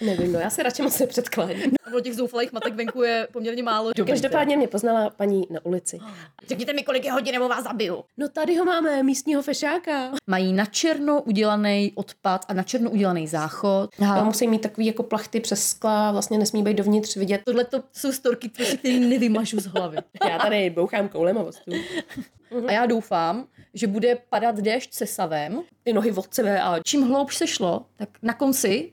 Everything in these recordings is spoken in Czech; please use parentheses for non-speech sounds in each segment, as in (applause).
Nevím, no já se radši moc nepředkládám. O těch zoufalých matek venku je poměrně málo. Každopádně mě poznala paní na ulici. Řekněte mi, kolik je hodin, nebo vás zabiju. No tady ho máme, místního fešáka. Mají na černo udělaný odpad a na černo udělaný záchod. A musí mít takový jako plachty přes skla, vlastně nesmí být dovnitř vidět. Tohle to jsou storky, prostě, které nevymažu z hlavy. (laughs) Já tady bouchám koulem a vostu. A já doufám, že bude padat déšť se savem. Ty nohy od sebe a Čím hloubš se šlo, tak na konci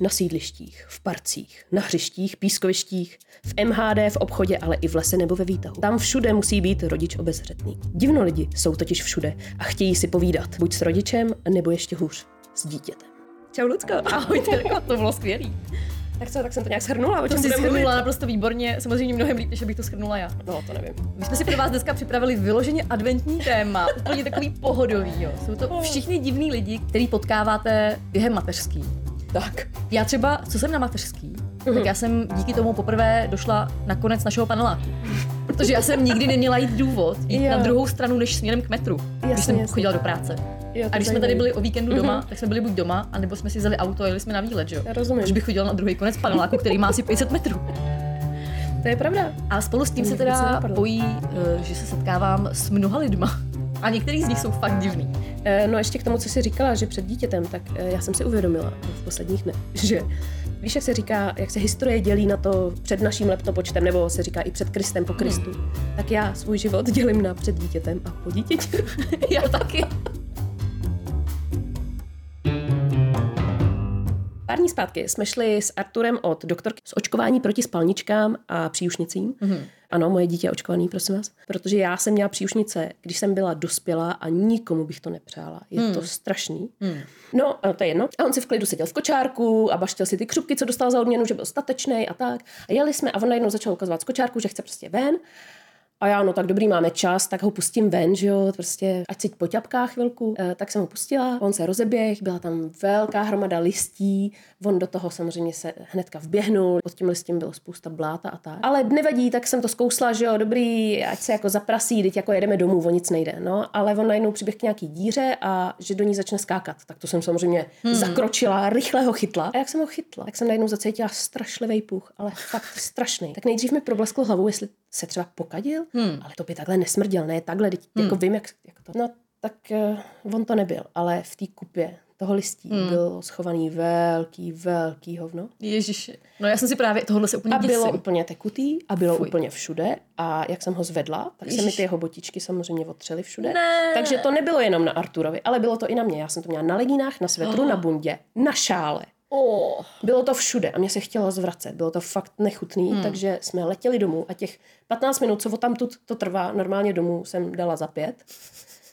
Na sídlištích, v parcích, na hřištích, pískovištích, v MHD, v obchodě, ale i v lese nebo ve výtahu. Tam všude musí být rodič obezřetný. Divno lidi jsou totiž všude a chtějí si povídat, buď s rodičem, nebo ještě hůř, s dítětem. Čau, Lucko. Ahoj, Terko, to bylo skvělý. Tak co, tak jsem to nějak shrnula, o To čem jsi budeme mluvit? shrnula naprosto výborně, samozřejmě mnohem líp, než abych to shrnula já. No, to nevím. My jsme si pro vás dneska připravili vyloženě adventní téma, úplně takový pohodový. Jo. Jsou to všichni divní lidi, který potkáváte během mateřský. Tak. Já třeba, co jsem na mateřský, tak já jsem díky tomu poprvé došla na konec našeho paneláku. Protože já jsem nikdy neměla jít důvod jít Jo. na druhou stranu než směrem k metru, když Jasně, jsem jasně. chodila do práce. Jo, A když jsme tady byli o víkendu doma, tak jsme byli buď doma, anebo jsme si vzali auto a jeli jsme na výlet, že jo? Já rozumím. Už bych chodila na druhý konec paneláku, který má asi 500 metrů. To je pravda. A spolu s tím To se teda bojí, eh, že se setkávám s mnoha lidma. A některý z nich jsou fakt divný. Eh, No ještě k tomu, co jsi říkala, že před dítětem, tak eh, já jsem si uvědomila v posledních dnech, (laughs) že víš, jak se říká, jak se historie dělí na to před naším leptopočtem, nebo se říká i před Kristem po Kristu, tak já svůj život dělím na před dítětem a po dítěti. (laughs) Já taky. Pár dní zpátky jsme šli s Arturem od doktorky z očkování proti spalničkám a příušnicím. Mm-hmm. Ano, moje dítě je očkovaný, prosím vás. Protože já jsem měla příušnice, když jsem byla dospělá a nikomu bych to nepřála. Je mm. to strašný. Mm. No, to je jedno. A on si v klidu seděl v kočárku a baštil si ty křupky, co dostal za odměnu, že byl statečný a tak. A jeli jsme a on najednou začal ukazovat z kočárku, že chce prostě ven. A já, no tak dobrý, máme čas, tak ho pustím ven, že jo, prostě ať si poťapká chvilku. E, tak jsem ho pustila, on se rozeběh, byla tam velká hromada listí, on do toho samozřejmě se hnedka vběhnul, pod tím listím bylo spousta bláta a tak. Ale nevadí, tak jsem to zkousla, že jo, dobrý, ať se jako zaprasí, teď jako jedeme domů, o nic nejde, no. Ale on najednou přiběh k nějaký díře a že do ní začne skákat. Tak to jsem samozřejmě hmm. zakročila, rychle ho chytla. A jak jsem ho chytla, tak jsem najednou zacítila strašlivý puch, ale fakt strašný. Tak nejdřív mi problesklo hlavou, jestli se třeba pokadil, hmm. ale to by takhle nesmrděl, ne takhle, teď jako vím, jak, jak to. No tak uh, on to nebyl, ale v té kupě toho listí hmm. bylo schovaný velký, velký hovno. Ježiši. No já jsem si právě tohle se úplně A bylo děsím. úplně tekutý a bylo Fuj. úplně všude. A jak jsem ho zvedla, tak se mi ty jeho botičky samozřejmě otřely všude. Ne. Takže to nebylo jenom na Arturovi, ale bylo to i na mě. Já jsem to měla na legínách, na svetru, na bundě, na šále. Oh. Bylo to všude a mě se chtělo zvracet. Bylo to fakt nechutný, hmm. takže jsme letěli domů a těch 15 minut, co tam to trvá, normálně domů jsem dala za pět.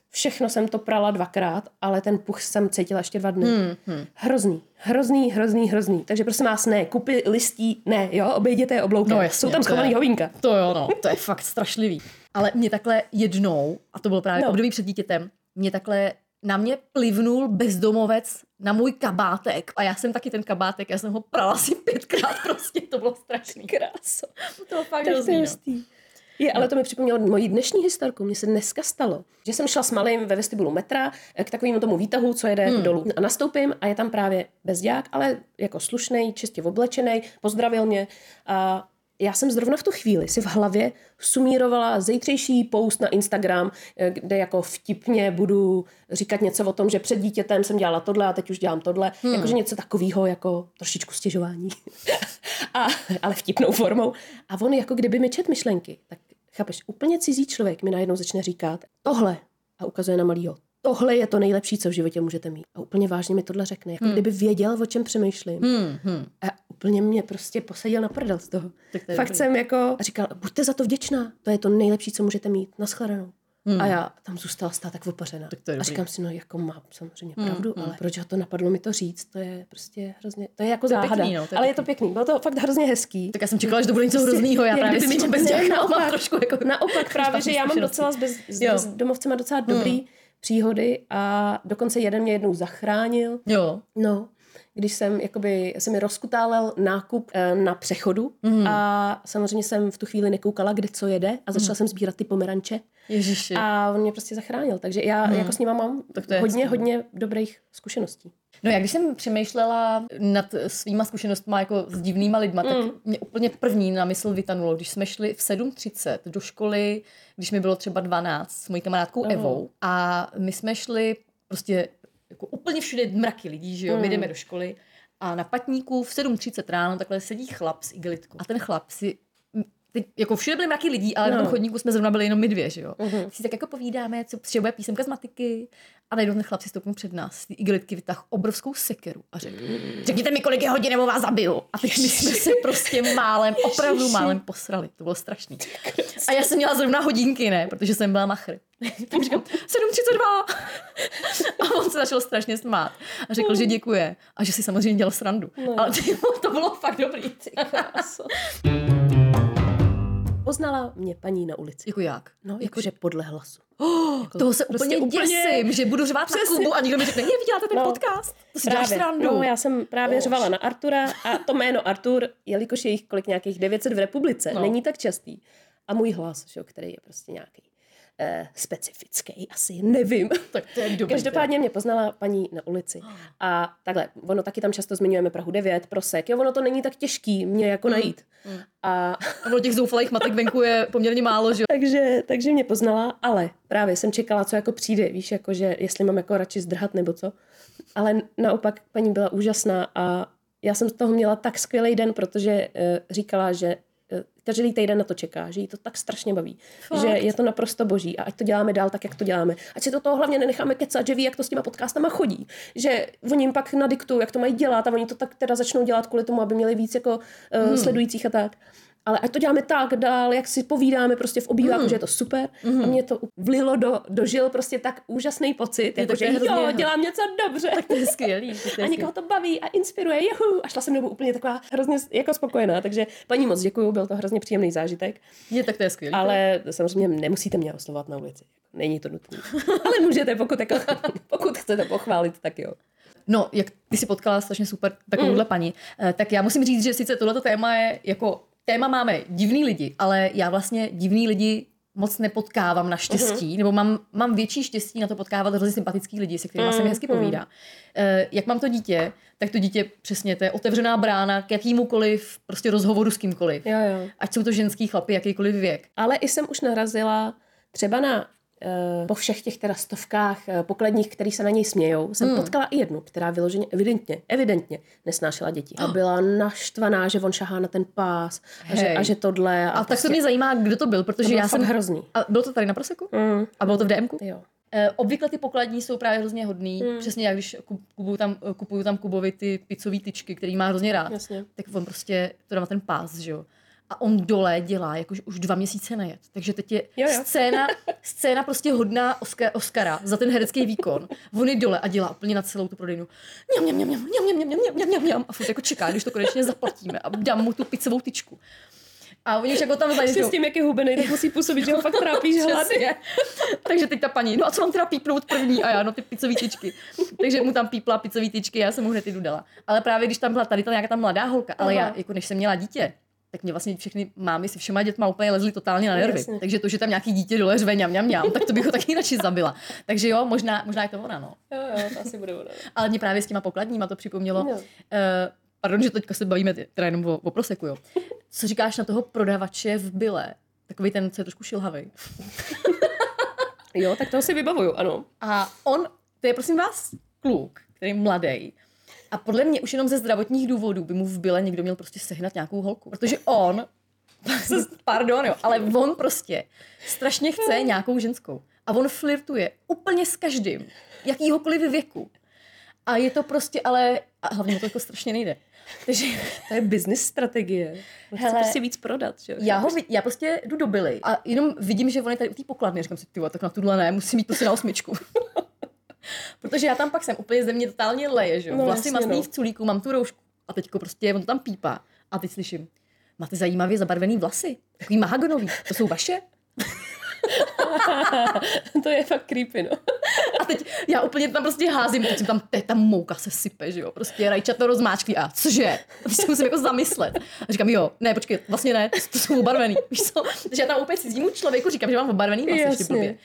Všechno jsem to prala dvakrát, ale ten puch jsem cítila ještě dva dny. Hmm, hmm. Hrozný, hrozný, hrozný, hrozný. Takže prosím vás, ne, kupy listí, ne, jo, obejděte oblouky. No jasně, Jsou tam schovaný je- hovínka. To jo, no, to je fakt strašlivý. Ale mě takhle jednou, a to bylo právě no. období před dítětem, mě takhle na mě plivnul bezdomovec na můj kabátek. A já jsem taky ten kabátek, já jsem ho prala asi pětkrát (laughs) prostě, to bylo strašný. Kráso. To bylo fakt Tak to je hrozný, no. hustý. Je, ale to mi připomnělo moji dnešní historku. Mně se dneska stalo, že jsem šla s malým ve vestibulu metra eh, k takovému tomu výtahu, co jede hmm. dolů. A nastoupím a je tam právě bezďák, ale jako slušný, čistě oblečený, pozdravil mě. A já jsem zrovna v tu chvíli si v hlavě sumírovala zítřejší post na Instagram, eh, kde jako vtipně budu říkat něco o tom, že před dítětem jsem dělala tohle a teď už dělám tohle. Hmm. Jakože něco takového, jako trošičku stěžování. (laughs) a, ale vtipnou formou. A on jako kdyby mi čet myšlenky, tak chápeš, úplně cizí člověk mi najednou začne říkat tohle a ukazuje na malýho. tohle je to nejlepší, co v životě můžete mít. A úplně vážně mi tohle řekne, jako hmm. kdyby věděl, o čem přemýšlím. Hmm, hmm. A úplně mě prostě posadil na prdel z toho. Tak to Fakt dobrý. jsem jako říkal, buďte za to vděčná, to je to nejlepší, co můžete mít. Naschledanou. Hmm. A já tam zůstala stát tak opařená. Tak to je a dobrý. říkám si, no jako mám samozřejmě pravdu, ale proč ho to napadlo mi to říct, to je prostě hrozně, to je jako záhada. pěkný, no, to je ale je to pěkný, bylo to fakt hrozně hezký. Tak já jsem čekala, že to bude něco hroznýho, já právě kdyby s tím mi- vůbec ne, dělám, mám naopak. trošku jako... Naopak právě, že já mám docela s, bez, s Jo. bezdomovcema docela dobrý příhody a dokonce jeden mě jednou zachránil. Jo, No, když jsem, jakoby, se mi rozkutálel nákup eh, na přechodu mm. a samozřejmě jsem v tu chvíli nekoukala, kde co jede a začala mm. jsem sbírat ty pomeranče ježiši. a on mě prostě zachránil. Takže já mm. jako s nima mám Tak to je hodně, no. hodně dobrých zkušeností. No já když jsem přemýšlela nad svýma zkušenostmi jako s divnýma lidma, tak mě úplně první na mysl vytanulo, když jsme šli v 7.30 do školy, když mi bylo třeba 12 s mojí kamarádkou Evou a my jsme šli prostě jako úplně všude mraky lidí, že jo, my jdeme do školy a na patníku v 7.30 ráno takhle sedí chlap s igelitkou. A ten chlap si Teď, jako všude byly mraky lidí, ale no. na tom chodníku jsme zrovna byli jenom my dvě, že jo. Uh-huh. Si tak jako povídáme, co třeba bude písemka z matiky a najednou ten chlap si stoupnul před nás, z té igelitky vytáhl obrovskou sekeru a řekl, řekněte mi, kolik je hodin, nebo vás zabiju. A teď my jsme se prostě málem, opravdu málem posrali. To bylo strašný. A já jsem měla zrovna hodinky, ne, protože jsem byla machr. (laughs) tak říkám, 7.32. (laughs) A on se začal strašně smát. A řekl, že děkuje. A že si samozřejmě dělal srandu. No. Ale ty, (laughs) to bylo fakt dobrý. Poznala mě paní na ulici. Jako jak? No, jakože podle hlasu. (gasps) Jako, toho se prostě úplně úplně- děsím, že budu řvát na Přesně. klubu a někdo mi řekne, je, vy děláte ten No. podcast? To si Právě. No, já jsem právě Bož. řvala na Artura a to jméno Artur, jelikož je jich kolik nějakých 900 v republice, No. není tak častý. A můj hlas, že, který je prostě nějaký eh, specifický, asi nevím. (laughs) Tak to je dobrý. Každopádně mě poznala paní na ulici. A takhle, ono taky tam často zmiňujeme Prahu 9, Prosek, jo, ono to není tak těžký mě jako najít. A A bylo těch zoufalých matek venku je poměrně málo, že jo? (laughs) takže, takže mě poznala, ale právě jsem čekala, co jako přijde, víš, jako že jestli mám jako radši zdrhat nebo co. Ale naopak paní byla úžasná a já jsem z toho měla tak skvělý den, protože uh, říkala, že každý týden na to čeká, že jí to tak strašně baví, Fakt? že je to naprosto boží a ať to děláme dál tak, jak to děláme. Ať si to toho hlavně nenecháme kecat, že ví, jak to s těma podcastama chodí, že oni jim pak nadiktují, jak to mají dělat a oni to tak teda začnou dělat kvůli tomu, aby měli víc jako uh, hmm. sledujících a tak. Ale ať to děláme tak dál, jak si povídáme prostě v obýváku, Hmm. že je to super. A mě to vlilo do, dožil prostě tak úžasný pocit, jako tak že jo, hrozně- dělám něco dobře. To je skvělý. To je (laughs) A někoho to baví a inspiruje, juhu. A šla jsem domů úplně taková hrozně jako spokojená. Takže paní moc děkuju, byl to hrozně příjemný zážitek. Je, tak to je skvělý. Ale samozřejmě nemusíte mě oslovovat na ulici. Není to nutné. (laughs) Ale můžete, pokud, jako, (laughs) pokud chcete pochválit, tak jo. No, jak ty si potkala strašně super takovouhle mm. paní, eh, tak já musím říct, že sice tohleto téma je jako, téma máme divný lidi, ale já vlastně divný lidi moc nepotkávám naštěstí, mm-hmm. nebo mám, mám větší štěstí na to potkávat hrozně sympatický lidi, se kterými mm-hmm. se mi hezky povídá. Eh, jak mám to dítě, tak to dítě přesně, to je otevřená brána k jakýmukoliv prostě rozhovoru s kýmkoliv. Jo, jo. Ať jsou to ženský chlapy, jakýkoliv věk. Ale i jsem už narazila třeba na po všech těch teda stovkách eh, pokladních, který se na něj smějou, jsem hmm. potkala i jednu, která vyloženě evidentně, evidentně nesnášela děti. A byla naštvaná, že on šahá na ten pás a že, a že tohle. A, A tak to mě zajímá, kdo to byl, protože to já jsem... hrozný. A bylo to tady na Proseku? Mm. A bylo to v DMku? Jo. Eh, obvykle ty pokladní jsou právě hrozně hodný. Hmm. Mm. Přesně jak když kup- kupuju tam, eh, kupuju tam Kubovi ty pizzový tyčky, který má hrozně rád, Jasně. tak on prostě to dává ten pás, že jo. A on dole dělá jakož už dva měsíce nejet. Takže teď je Jo, jo. scéna, scéna prostě hodná Oscar, Oscara za ten herecký výkon. On je dole a dělá úplně na celou tu prodejnu. Mňam, mňam, mňam, mňam, mňam, mňam, mňam, mňam, mňam. A furt jako čeká, když to konečně zaplatíme a dám mu tu pizzovou tyčku. A oni už jako tam zajdou. s tím, jak je hubený, tak musí působit, že ho fakt trápí, že hlad. Přesně. Takže teď ta paní, no a co mám teda pípnout první? A já, no ty pizzový tyčky. Takže mu tam pípla pizzový tyčky, já jsem mu hned jdu dala. Ale právě když tam byla tady ta nějaká ta mladá holka, ale Aha. já, jako než jsem měla dítě, tak mě vlastně všechny mámy si všema dětma úplně lezly totálně na nervy. Jasně. Takže to, že tam nějaký dítě dole řve ňam, ňam, ňam, tak to bych ho taky radši zabila. Takže jo, možná, možná je to ona, no. Jo, jo, to asi bude ono. Ale mě právě s těma pokladníma to připomnělo. No. Uh, pardon, že teďka se bavíme teda jenom o, o proseku, jo. Co říkáš na toho prodavače v byle? Takový ten, co je trošku šilhavý. Jo, tak toho si vybavuju, ano. A on, to je prosím vás kluk, který je mladý. A podle mě už jenom ze zdravotních důvodů by mu v byle někdo měl prostě sehnat nějakou holku. Protože on, (laughs) pardon jo, ale on prostě strašně chce nějakou ženskou. A on flirtuje úplně s každým, jakýhokoliv věku. A je to prostě, ale a hlavně to jako strašně nejde. Takže To je business strategie. On chce Hele, prostě víc prodat, že? jo? já ho já prostě jdu do Billy a jenom vidím, že on je tady u té pokladny. Říkám si, ty tak na tuhle ne, musím mít prostě na osmičku. (laughs) Protože já tam pak jsem úplně ze mě totálně leje, že jo. No, Vlasy jasně, masný no. v culíku, mám tu roušku a teďko prostě on to tam pípá. A teď slyším, máte zajímavě zabarvený vlasy, takový mahagonový, to jsou vaše? (laughs) to je fakt creepy, no. A teď já úplně tam prostě házím, teď tam, teď tam mouka se sype, že jo, prostě rajča to rozmáčkví a cože? Se musím jako zamyslet. A říkám, jo, ne, počkej, vlastně ne, to, jsou obarvený, víš co? Takže já tam úplně cizímu člověku říkám, že mám obarvený vlasy, ještě blbě.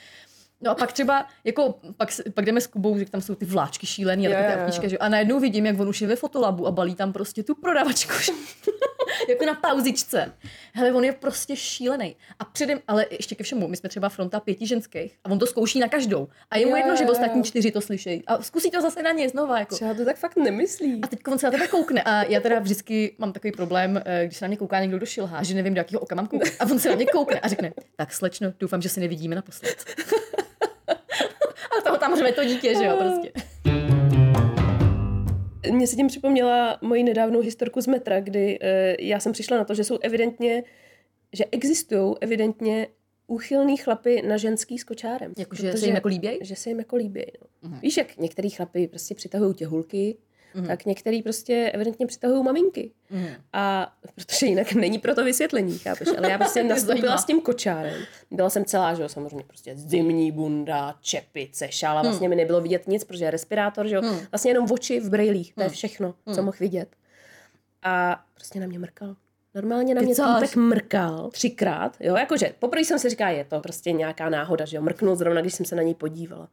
No a pak třeba, jako, pak, pak jdeme s Kubou, že tam jsou ty vláčky šílený a takové ty autíčka, že. A najednou vidím, jak on už je ve fotolabu a balí tam prostě tu prodavačku. (laughs) jako na pauzičce. Hele, on je prostě šílený. A předem, ale ještě ke všemu, my jsme třeba fronta pěti ženských a on to zkouší na každou. A je mu jedno, že ostatní čtyři to slyšejí. A zkusí to zase na ně znova. Jako. Třeba to tak fakt nemyslí. A teď on se na tebe koukne a já teda vždycky mám takový problém, eh, když se na mě kouká někdo do šilhá, že nevím, do jakého oka mám koukat. A on se na mě koukne a řekne, tak slečno, doufám, že se nevidíme naposled. Tam řve to dítě, že jo, prostě. Mně se tím připomněla moji nedávnou historku z metra, kdy uh, já jsem přišla na to, že jsou evidentně, že existují evidentně úchylný chlapy na ženský s kočárem. Jakože se jim jako líběj? Že se jim jako líbějí. No. Víš, jak některý chlapy prostě přitahují těhulky, tak některý prostě evidentně přitahují maminky. A protože jinak není pro to vysvětlení, chápeš? Ale já prostě (laughs) nastoupila s tím kočárem. Byla jsem celá, že jo, samozřejmě prostě zimní bunda, čepice, šála, vlastně mi nebylo vidět nic, protože je respirátor, že jo. Vlastně jenom oči v brejlích, to je všechno, co mohl vidět. A prostě na mě mrkal. Normálně na mě Kecáš? týpek mrkal třikrát, jo, jakože poprvé jsem si říkala, je to prostě nějaká náhoda, že jo, mrknul zrovna, když jsem se na něj podívala.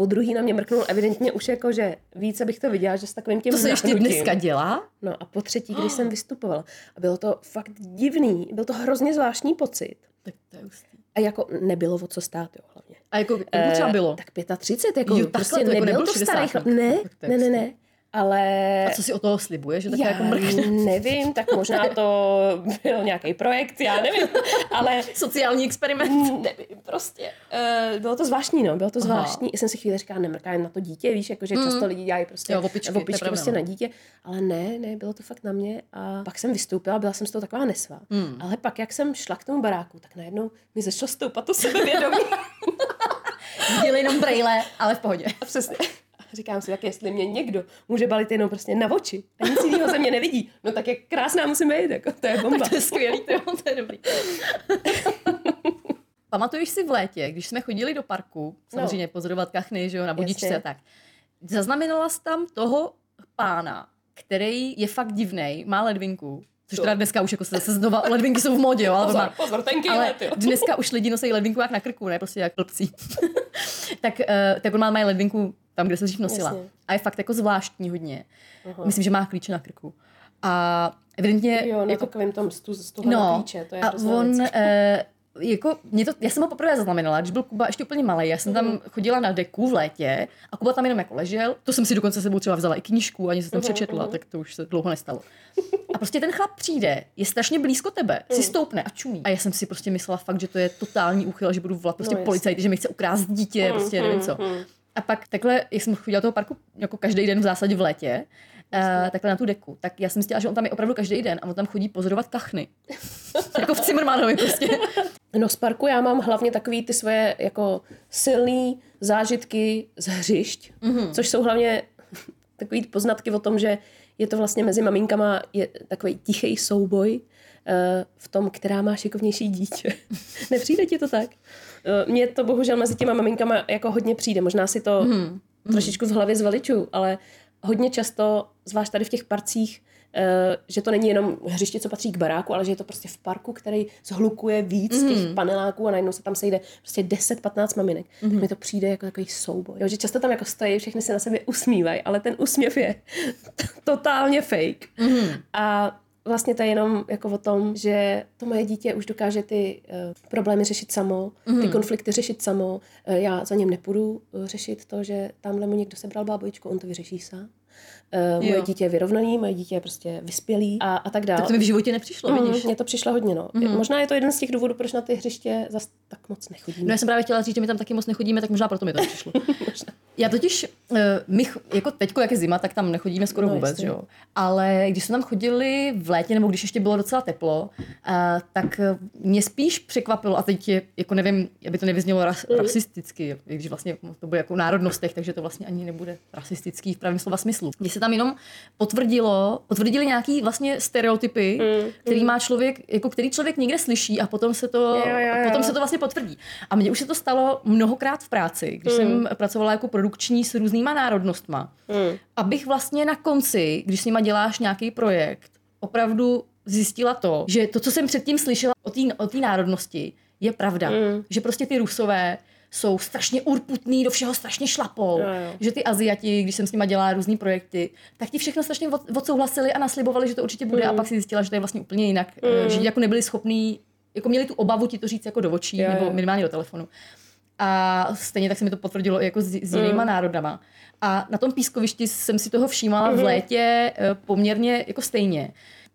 Po druhý na mě mrknul evidentně už jako, že víc bych to viděla, že s takovým tím To se ještě dneska dělá? No a po třetí, když (gasps) jsem vystupovala. A bylo to fakt divný, byl to hrozně zvláštní pocit. Tak to je hustý. A jako nebylo o co stát, jo, hlavně. A jako, jak třeba bylo? Tak 35, jako Jo, takhle prostě to jako nebyl to starý 60. chlap. Ne, ne, ne, ne. Ale A co si o toho slibuje, že tak já jako mrkne? nevím, tak možná to byl nějaký projekt, já nevím, ale (laughs) Sociální experiment. nevím, prostě. Uh, bylo to zvláštní, no, bylo to zvláštní. Já jsem si chvíli říkala, nemrká jen na to dítě, víš, jakože často lidi dělají prostě Jo, opičky, opičky prostě no. na dítě, ale ne, ne, bylo to fakt na mě a pak jsem vystoupila, byla jsem z toho taková nesvá. Hmm. Ale pak, jak jsem šla k tomu baráku, tak najednou mi začalo stoupat to sebevědomí. (laughs) Dělej jenom brejle, ale v pohodě. (laughs) A přesně. Říkám si, tak jestli mě někdo může balit jenom prostě na oči a nic jiného ze mě nevidí, no tak jak krásná musím být, jako to je bomba. To je skvělý, to, jo, to je dobrý. (laughs) Pamatuješ si v létě, když jsme chodili do parku, samozřejmě no. pozorovat kachny, že jo, na budičce Jasně. a tak. Zaznamenala jsi tam toho pána, který je fakt divnej, má ledvinku, což teda dneska už jako se zase znova, ledvinky jsou v modě, jo, ale, Pozor, má- pozor, tenký ale let, jo. (laughs) dneska už lidi nosí ledvinku jak na krku, ne prostě jak blbcí. (laughs) tak, uh, tak on má mají ledvinku tam, kde se dřív nosila. Jasně. A je fakt jako zvláštní hodně. Myslím, že má klíče na krku. A evidentně Jo, na jako takovým tom stu, z toho No, klíče, to je a on, eh, jako, mě to, já jsem ho poprvé zaznamenala, když byl Kuba ještě úplně malý. Já jsem Mhm. tam chodila na deku v létě a Kuba tam jenom jako ležel. To jsem si dokonce sebou třeba vzala i knížku, ani se tam Mhm, přečetla, tak to už se dlouho nestalo. A prostě ten chlap přijde, je strašně blízko tebe, Mhm. si stoupne a čumí. A já jsem si prostě myslela fakt, že to je totální úchyl, že budu volat prostě No, jasně. policajty, že mi chce ukrást dítě, prostě nevím co. A pak takhle, jak jsem chodila do toho parku jako každý den v zásadě v létě, Uh, takhle na tu deku, tak já jsem zjistila, že on tam je opravdu každý den a on tam chodí pozorovat kachny. (laughs) jako v Cimrmanovi prostě. No z parku já mám hlavně takový ty svoje jako silný zážitky z hřišť, mm-hmm. což jsou hlavně takový poznatky o tom, že je to vlastně mezi maminkama je takový tichý souboj eh, v tom, která má šikovnější dítě. (laughs) Nepřijde ti to tak? Eh, Mně to bohužel mezi těma maminkama jako hodně přijde. Možná si to mm. trošičku v hlavě zveliču, ale hodně často, zvlášť tady v těch parcích, eh, že to není jenom hřiště, co patří k baráku, ale že je to prostě v parku, který zhlukuje víc mm. těch paneláků a najednou se tam sejde prostě 10-15 maminek. Mm. Tak mi to přijde jako takový souboj. Jo, že často tam jako stojí, všechny se na sebe usmívají, ale ten úsměv je (laughs) totálně fake. Mm. A vlastně to je jenom jako o tom, že to moje dítě už dokáže ty uh, problémy řešit samo, mm. ty konflikty řešit samo. Uh, já za ním nepůjdu uh, řešit to, že tamhle mu někdo sebral bábovičku, on to vyřeší sám. Uh, moje dítě je vyrovnaný, moje dítě je prostě vyspělý a, a tak dále. Tak to mi v životě nepřišlo, Mm, vidíš. Mně to přišlo hodně, no. Mm. Možná je to jeden z těch důvodů, proč na ty hřiště zas tak moc nechodíme. No já jsem právě chtěla říct, že my tam taky moc nechodíme, tak možná proto mi to nepřišlo. (laughs) já totiž, uh, my, jako teďko, jak je zima, tak tam nechodíme skoro No, vůbec, jo. Ale když jsme tam chodili v létě, nebo když ještě bylo docela teplo, uh, tak mě spíš překvapilo, a teď je, jako nevím, aby to nevyznělo ras, Mm. rasisticky, i když vlastně to bude jako o národnostech, takže to vlastně ani nebude rasistický v pravém slova smyslu. Mně se tam jenom potvrdilo, potvrdili nějaký vlastně stereotypy, Mm, který má člověk, jako který člověk někde slyší a potom se to, Jo, jo, jo. potom se to vlastně potvrdí. A mně už se to stalo mnohokrát v práci, když jsem pracovala jako produkční s různýma národnostma. Mm. Abych vlastně na konci, když s nima děláš nějaký projekt, opravdu zjistila to, že to, co jsem předtím slyšela o té o té národnosti, je pravda. Mm. Že prostě ty rusové jsou strašně urputný, do všeho strašně šlapou. Jo, jo. Že ty Aziati, když jsem s nima dělala různý projekty, tak ti všechno strašně od- odsouhlasili a naslibovali, že to určitě bude. A pak si zjistila, že to je vlastně úplně jinak. Mm. Že jako nebyli schopní, jako měli tu obavu ti to říct jako do očí Jo, nebo jo. minimálně do telefonu. A stejně tak se mi to potvrdilo i jako s, s jinýma Mm. národama. A na tom pískovišti jsem si toho všímala Mhm. v létě eh, poměrně jako stejně.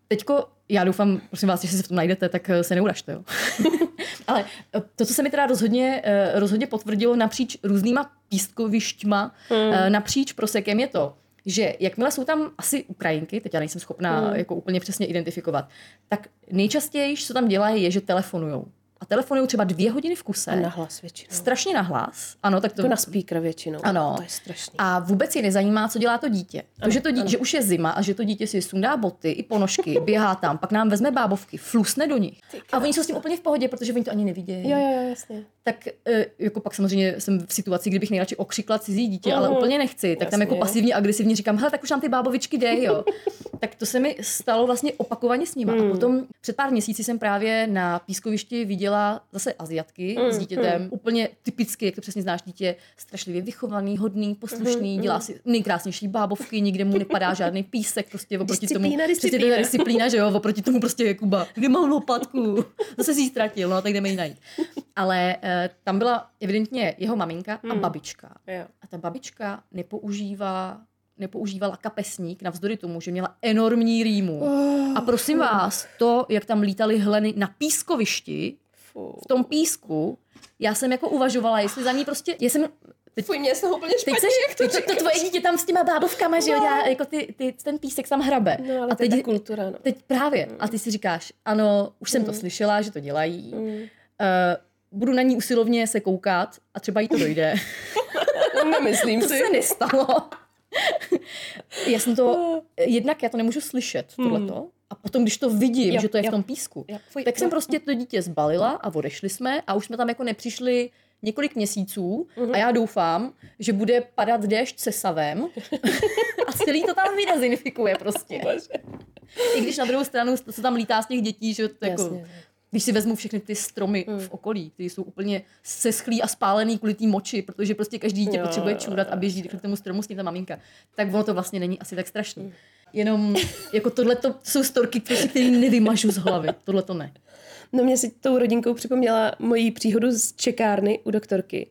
Teďko, já doufám, prosím vás, že se v tom najdete, tak eh, se neuražte, jo. (laughs) Ale eh, to, co se mi teda rozhodně, eh, rozhodně potvrdilo napříč různýma pískovišťma, hmm. napříč prosekem je to, že jakmile jsou tam asi Ukrajinky, teď já nejsem schopná Hmm. jako úplně přesně identifikovat, tak nejčastěji, co tam dělají, je, že telefonujou. A telefonují třeba dvě hodiny v kuse. A nahlas většinou. Strašně nahlas. Ano, tak to... To na speaker většinou. Ano. To je strašný. A vůbec je nezajímá, co dělá to dítě. To, že, to dítě že už je zima a že to dítě si sundá boty i ponožky, (laughs) běhá tam, pak nám vezme bábovky, flusne do nich. A oni jsou s tím úplně v pohodě, protože oni to ani nevidějí. Jo, jo, jasně. Tak eh, jako pak samozřejmě jsem v situaci, kdybych nejradši okřikla cizí dítě, ale Mhm. úplně nechci. Tak tam Jasně, jako pasivně agresivně říkám, hele, tak už nám ty bábovičky dej, jo. (laughs) tak to se mi stalo vlastně opakovaně s. Hmm. A potom před pár měsíci jsem právě na pískovišti viděla zase Aziatky Hmm, s dítětem. Úplně typicky, jak to přesně znáš, dítě strašlivě vychovaný, hodný, poslušný, Hmm, dělá si nejkrásnější bábovky, nikde mu nepadá žádný písek, prostě oproti tomu. Disciplína, Přesně disciplína. disciplína, že jo, oproti tomu prostě je Kuba, kde mám lopatku, zase si ji ztratil, no tak jdeme ji najít. Ale eh, tam byla evidentně jeho maminka a babička. Jo. A ta babička nepoužívá nepoužívala kapesník, navzdory tomu, že měla enormní rýmu. A prosím vás, to, jak tam lítaly hleny na pískovišti. V tom písku, já jsem jako uvažovala, jestli za ní prostě, já jsem, teď, Fuj, mě z toho úplně teď špatně, seš, jak to to, to, to tvoje dítě tam s těma bábovkama, že jo, dělá, jako ty, ty, ten písek tam hrabe. No, ale a to je teď, ta kultura, no. teď právě, a ty si říkáš, ano, už jsem to slyšela, že to dělají, Mm. uh, budu na ní usilovně se koukat a třeba jí to dojde. (laughs) Nemyslím to si. se nestalo. (laughs) já jsem to, (laughs) jednak já to nemůžu slyšet, tohleto, a potom, když to vidím, Jo, že to je v jo. tom písku, Jo, fuj, tak jsem jo. prostě to dítě zbalila a odešli jsme a už jsme tam jako nepřišli několik měsíců a já doufám, že bude padat déšť se savem (laughs) a celý to tam vydezinfikuje prostě. (laughs) I když na druhou stranu, co tam lítá z těch dětí, že to jako, Jasně. když si vezmu všechny ty stromy v okolí, ty jsou úplně seschlý a spálený kvůli té moči, protože prostě každý dítě Jo, potřebuje jo, čůrat a běží k tomu stromu s ním ta maminka. Tak ono to vlastně není asi tak strašný. Jenom jako tohle to jsou storky, které nevymažu z hlavy. Tohle to ne. No mě si tou rodinkou připomněla moji příhodu z čekárny u doktorky,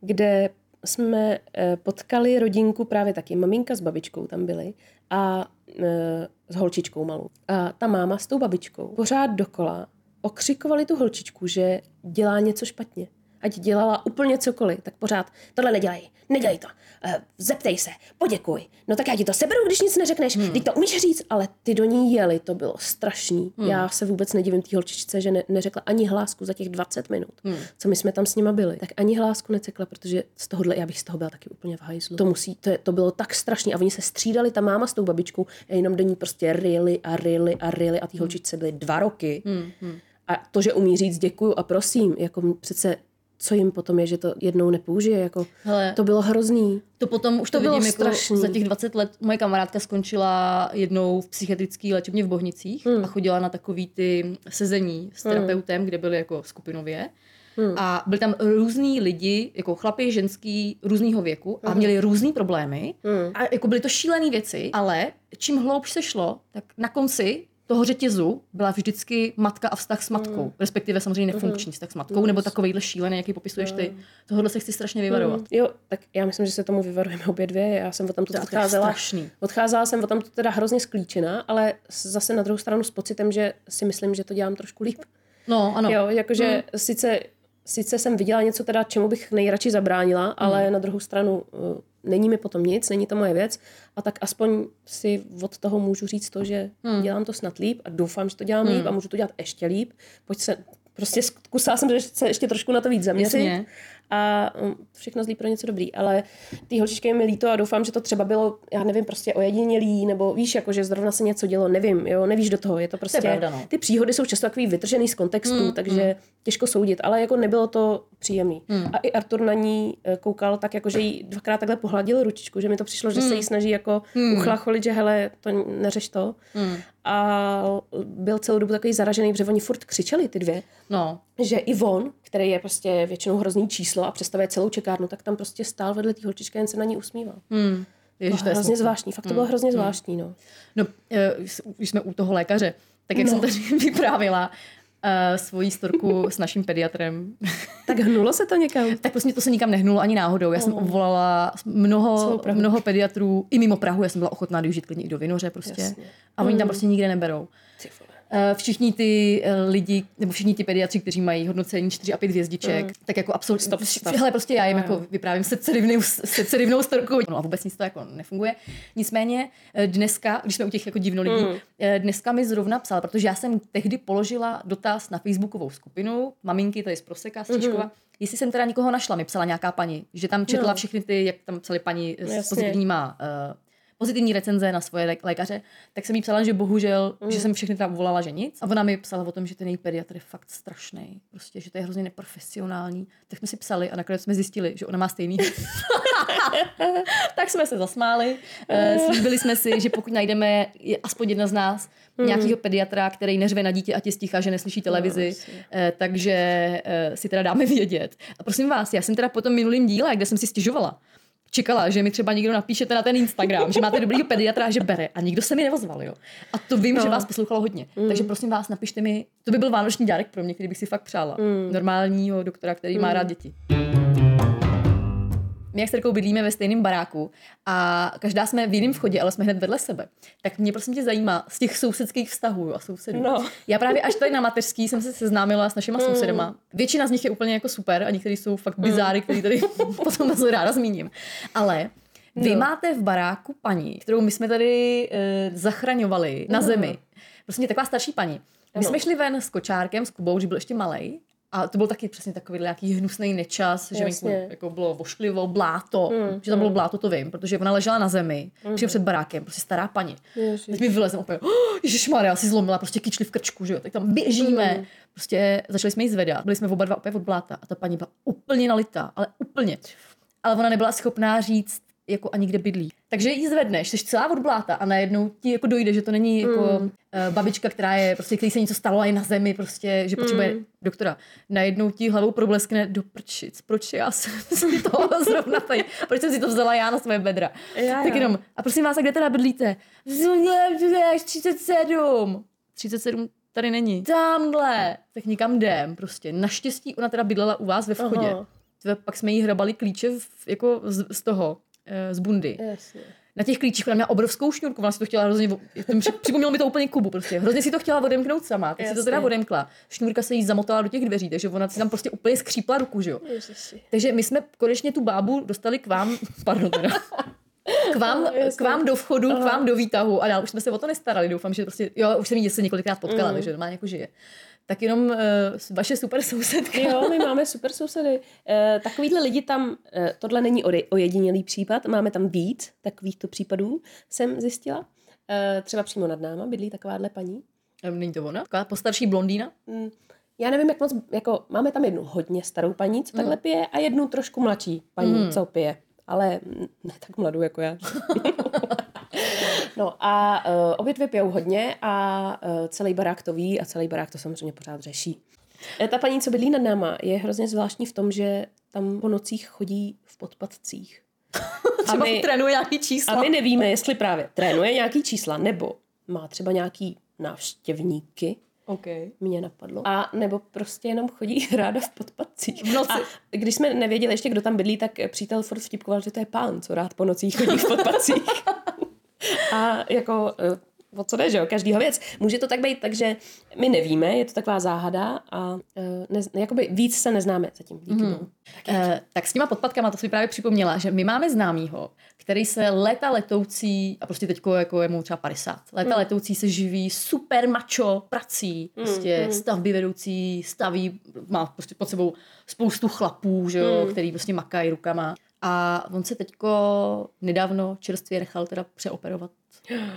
kde jsme eh, potkali rodinku právě taky, maminka s babičkou tam byly a eh, s holčičkou malou. A ta máma s tou babičkou pořád dokola okřikovali tu holčičku, že dělá něco špatně. Ať dělala úplně cokoliv, tak pořád tohle nedělej, nedělej to, eh, zeptej se, poděkuj. No tak já ti to seberu, když nic neřekneš, hmm. ty to umíš říct, ale ty do ní jeli, to bylo strašný. Hmm. Já se vůbec nedivím té holčičce, že ne, neřekla ani hlásku za těch 20 minut, hmm. co my jsme tam s nima byli. Tak ani hlásku necekla, protože z tohohle, já bych z toho byla taky úplně v hajzlu. To musí, to, je, to bylo tak strašný a oni se střídali, ta máma s tou babičkou a jenom do ní prostě rili a rili a rili a té holčičce byly dva roky. Hmm. A to, že umí říct děkuju a prosím, jako přece co jim potom je, že to jednou nepoužije, jako Hele. to bylo hrozný. To potom už to, To bylo vidím, jako strašný. za těch 20 let. Moje kamarádka skončila jednou v psychiatrické léčebně v Bohnicích hmm. a chodila na takový ty sezení s terapeutem, kde byly jako skupinově. Hmm. A byli tam různí lidi, jako chlapi, ženský, různýho věku a měli různý problémy. Hmm. A jako byly to šílené věci, ale čím hloubš se šlo, tak na konci toho řetězu byla vždycky matka a vztah s matkou, Mm. respektive samozřejmě nefunkční vztah s matkou, nebo takovejhle šílený, jaký popisuješ ty. Tohle se chci strašně vyvarovat. Mm. Jo, tak já myslím, že se tomu vyvarujeme obě dvě. Já jsem o tam To odcházela. strašný. Odcházela jsem o tam teda hrozně sklíčená, ale zase na druhou stranu s pocitem, že si myslím, že to dělám trošku líp. No, ano. Jo, jakože hmm. sice, sice jsem viděla něco teda, čemu bych nejradši zabránila, ale na druhou stranu uh, není mi potom nic, není to moje věc a tak aspoň si od toho můžu říct to, že hmm. dělám to snad líp a doufám, že to dělám hmm. líp a můžu to dělat ještě líp. Pojď se, prostě zkusila jsem se ještě trošku na to víc zaměřit. Jasně. A um, všechno zlí pro něco dobrý, ale ty holčičky je mi líto a doufám, že to třeba bylo, já nevím, prostě ojedinělý, nebo víš, jako že zrovna se něco dělo, nevím, jo, nevíš do toho, je to prostě, pravda, no. ty příhody jsou často takový vytržený z kontextu, mm, takže těžko soudit, ale jako nebylo to příjemný. Mm. A i Artur na ní eh, koukal tak, jako že jí dvakrát takhle pohladil ručičku, že mi to přišlo, že se jí snaží jako mm. uchlacholit, že hele, to neřeš to. Mm. A byl celou dobu takový zaražený, protože oni furt křičeli ty dvě No, že i on, který je prostě většinou hrozný číslo a představuje celou čekárnu, tak tam prostě stál vedle té holčičky a jen se na ní usmíval. Hmm. ježiš, to je hrozně smutný. zvláštní, fakt to bylo hrozně zvláštní, no. No, eh, když jsme u toho lékaře, tak jak no. jsem tady (laughs) vyprávila uh, svoji storku s naším pediatrem, (laughs) Tak hnulo se to někam? tak prostě to se nikam nehnulo ani náhodou. Já jsem obvolala Celou mnoho, mnoho pediatrů, i mimo Prahu, já jsem byla ochotná využít klidně i do Vinoře prostě. Jasně. A oni tam prostě nikde neberou. Eh, Všichni ty eh, lidi, nebo všichni ty pediatři, kteří mají hodnocení 4 a 5 hvězdiček, tak jako absolutně. Stop, stop. Hele, prostě já jim jako vyprávím srdcerivnou, srdcerivnou storku. No a vůbec nic to jako nefunguje. Nicméně eh, dneska, když jsme u těch jako divno lidí, eh, dneska mi zrovna psal, protože já jsem tehdy položila dotaz na facebookovou skupinu, maminky, tady z Proseka, z Češkova, jestli jsem teda nikoho našla, mi psala nějaká paní, že tam četla No. všechny ty, jak tam psali paní s Jasně. pozitivníma uh, pozitivní recenze na svoje lé- lékaře, tak jsem jí psala, že bohužel, mm. že jsem všechny tam volala, že nic. A ona mi psala o tom, že ten její pediatr je fakt strašný, prostě, že to je hrozně neprofesionální. Tak jsme si psali a nakonec jsme zjistili, že ona má stejný. (laughs) tak jsme se zasmáli. Eh, Slíbili jsme si, že pokud najdeme aspoň jedna z nás nějakého pediatra, který neřve na dítě a je sticha, že neslyší televizi, eh, takže eh, si teda dáme vědět. A prosím vás, já jsem teda po tom minulým díle, kde jsem si stěžovala, čekala, že mi třeba někdo napíšete na ten Instagram, že máte dobrýho pediatra že bere. A nikdo se mi neozval, jo. A to vím, no. že vás poslouchalo hodně. Mm. Takže prosím vás, napište mi, to by byl vánoční dárek pro mě, který bych si fakt přála. Mm. Normálního doktora, který mm. má rád děti. My jak s Terkou bydlíme ve stejném baráku a každá jsme v jiném vchodě, ale jsme hned vedle sebe. Tak mě prosím tě zajímá z těch sousedských vztahů a sousedů. No. Já právě až tady na mateřský jsem se seznámila s našima mm. sousedama. Většina z nich je úplně jako super a některý jsou fakt bizáry, který tady (laughs) potom zase ráda zmíním. Ale vy no. máte v baráku paní, kterou my jsme tady e, zachraňovali na zemi. Prostě taková starší paní. My Ano. jsme šli ven s kočárkem, s Kubou, že byl ještě malý. A to byl taky přesně takový nějaký hnusný nečas, že venku jako bylo vošklivo, bláto, mm, že tam bylo bláto, to vím, protože ona ležela na zemi, mm. přímo před barákem, prostě stará paní. Ježiš. Teď mi vylezem úplně, oh, Ježišmarja, si zlomila prostě kyčli v krčku, že jo, tak tam běžíme. Mm. Prostě začali jsme jí zvedat, byli jsme oba dva opět od bláta a ta paní byla úplně nalitá, ale úplně. Ale ona nebyla schopná říct, jako ani kde bydlí. Takže ji zvedneš, jsi celá od bláta a najednou ti jako dojde, že to není jako mm. babička, která je, prostě, který se něco stalo a je na zemi, prostě, že potřebuje mm. doktora. Najednou ti hlavou probleskne do prčic. Proč já jsem (laughs) si to zrovna tady, proč jsem si to vzala já na své bedra. Já, tak já. jenom, a prosím vás, a kde teda bydlíte? 37. 37 tady není. Tamhle. Tak nikam jdem prostě. Naštěstí ona teda bydlela u vás ve vchodě. Aha. Tve- Pak jsme jí hrabali klíče v, jako z, z toho, z bundy. Jasně. Na těch klíčích ona měla obrovskou šňůrku, ona si to chtěla hrozně, připomnělo mi to úplně Kubu prostě. Hrozně si to chtěla odemknout sama, teď si to Jasně. teda odemkla. Šňůrka se jí zamotala do těch dveří, takže ona si tam prostě úplně skřípla ruku, že jo. Ježiši. Takže my jsme konečně tu bábu dostali k vám, pardon teda, k vám, No, jasně. k vám do vchodu, k vám do výtahu a dál už jsme se o to nestarali, doufám, že prostě, jo, už jsem ji se několikrát potkala, Mm. takže normálně jako žije. Tak jenom uh, vaše super sousedka. Jo, my máme super sousedy. E, takovýhle lidi tam, e, tohle není ojedinělý případ, máme tam víc takovýchto případů, jsem zjistila. E, třeba přímo nad náma bydlí takováhle paní. Em, Není to ona? Taková postarší blondýna? Mm, Já nevím, jak moc, jako máme tam jednu hodně starou paní, co takhle pije, a jednu trošku mladší paní, Mm. co pije. Ale mm, ne tak mladou jako já. (laughs) no a uh, obě dvě pijou hodně a uh, celý barák to ví a celý barák to samozřejmě pořád řeší. E, Ta paní, co bydlí nad náma, je hrozně zvláštní v tom, že tam po nocích chodí v podpatcích. (laughs) A Třeba my, trénuje nějaký čísla. a my nevíme, jestli právě trénuje nějaký čísla, nebo má třeba nějaký návštěvníky, Okay. mě napadlo. A nebo prostě jenom chodí (laughs) ráda v podpatcích. V noci. A když jsme nevěděli ještě, kdo tam bydlí, tak přítel furt vtipkoval, že to je pán, co rád po nocích chodí v podpatcích. (laughs) a jako eh, o co jde, že jo, každýho věc. Může to tak být, takže my nevíme, je to taková záhada a eh, ne, jakoby víc se neznáme zatím. Díky mm. bohu. Eh, tak s těma podpadkama, to si právě připomněla, že my máme známýho, který se léta letoucí, a prostě teďko jako je mu třeba 50, léta Hmm. letoucí se živí super macho prací, prostě Hmm. stavby vedoucí, staví, má prostě pod sebou spoustu chlapů, že jo, Hmm. který prostě makají rukama. A on se teďko nedávno čerstvě nechal teda přeoperovat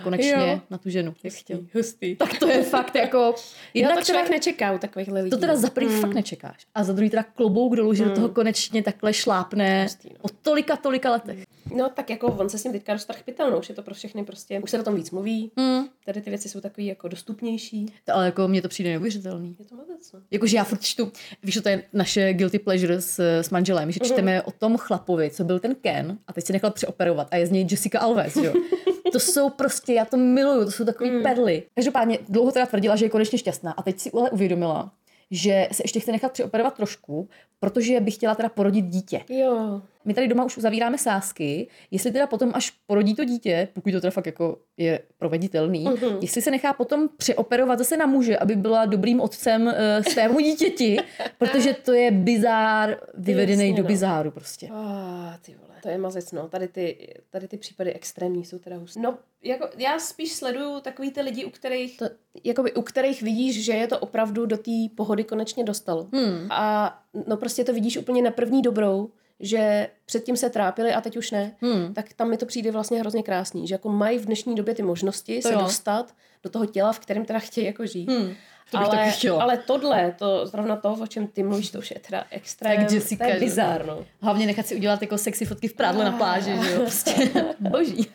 konečně Jo. na tu ženu, jak chtěl. Hustý. Tak to je fakt jako... (laughs) Já Jednak to člověk teda- nečeká u takovýchhle lidí. to teda za první fakt nečekáš. A za druhý teda klobouk dolů, že do toho konečně takhle šlápne Hustý, no. po tolika, tolika letech. No tak jako on se s ním teďka roztrh pytel, už je to pro všechny prostě, už se o tom víc mluví, Mm. tady ty věci jsou takový jako dostupnější. To, ale jako mně to přijde neuvěřitelný. Je to moc, no. Jakože já furt čtu, víš, to je naše guilty pleasure s, s manželem, že čteme o tom chlapovi, co byl ten Ken a teď se nechal přeoperovat a je z něj Jessica Alves, jo. (laughs) To jsou prostě, já to miluju, to jsou takový perly. Každopádně dlouho teda tvrdila, že je konečně šťastná a teď si ale uvědomila, že se ještě chce nechat přeoperovat trošku, protože by chtěla teda porodit dítě. Jo, My tady doma už uzavíráme sásky, jestli teda potom, až porodí to dítě, pokud to teda fakt jako je proveditelný, uh-huh. jestli se nechá potom přeoperovat zase na muže, aby byla dobrým otcem uh, svému dítěti, protože to je bizár vyvedený Jasně, do no. bizáru prostě. Ah, ty vole, to je mazec, no. Tady ty, tady ty případy extrémní jsou teda hustý. No, jako já spíš sleduju takový ty lidi, u kterých, to, jakoby, u kterých vidíš, že je to opravdu do té pohody konečně dostalo. Hmm. A no prostě to vidíš úplně na první dobrou, že předtím se trápili a teď už ne, hmm. tak tam mi to přijde vlastně hrozně krásný, že jako mají v dnešní době ty možnosti To se jo. dostat do toho těla, v kterém teda chtějí jako žít. Hmm. To bych ale, ale tohle, to zrovna to, o čem ty mluvíš, to už je teda extrém, Tak Jessica, to je bizár, no. Hlavně nechat si udělat jako sexy fotky v prádle na pláži, že jo, prostě (laughs) boží.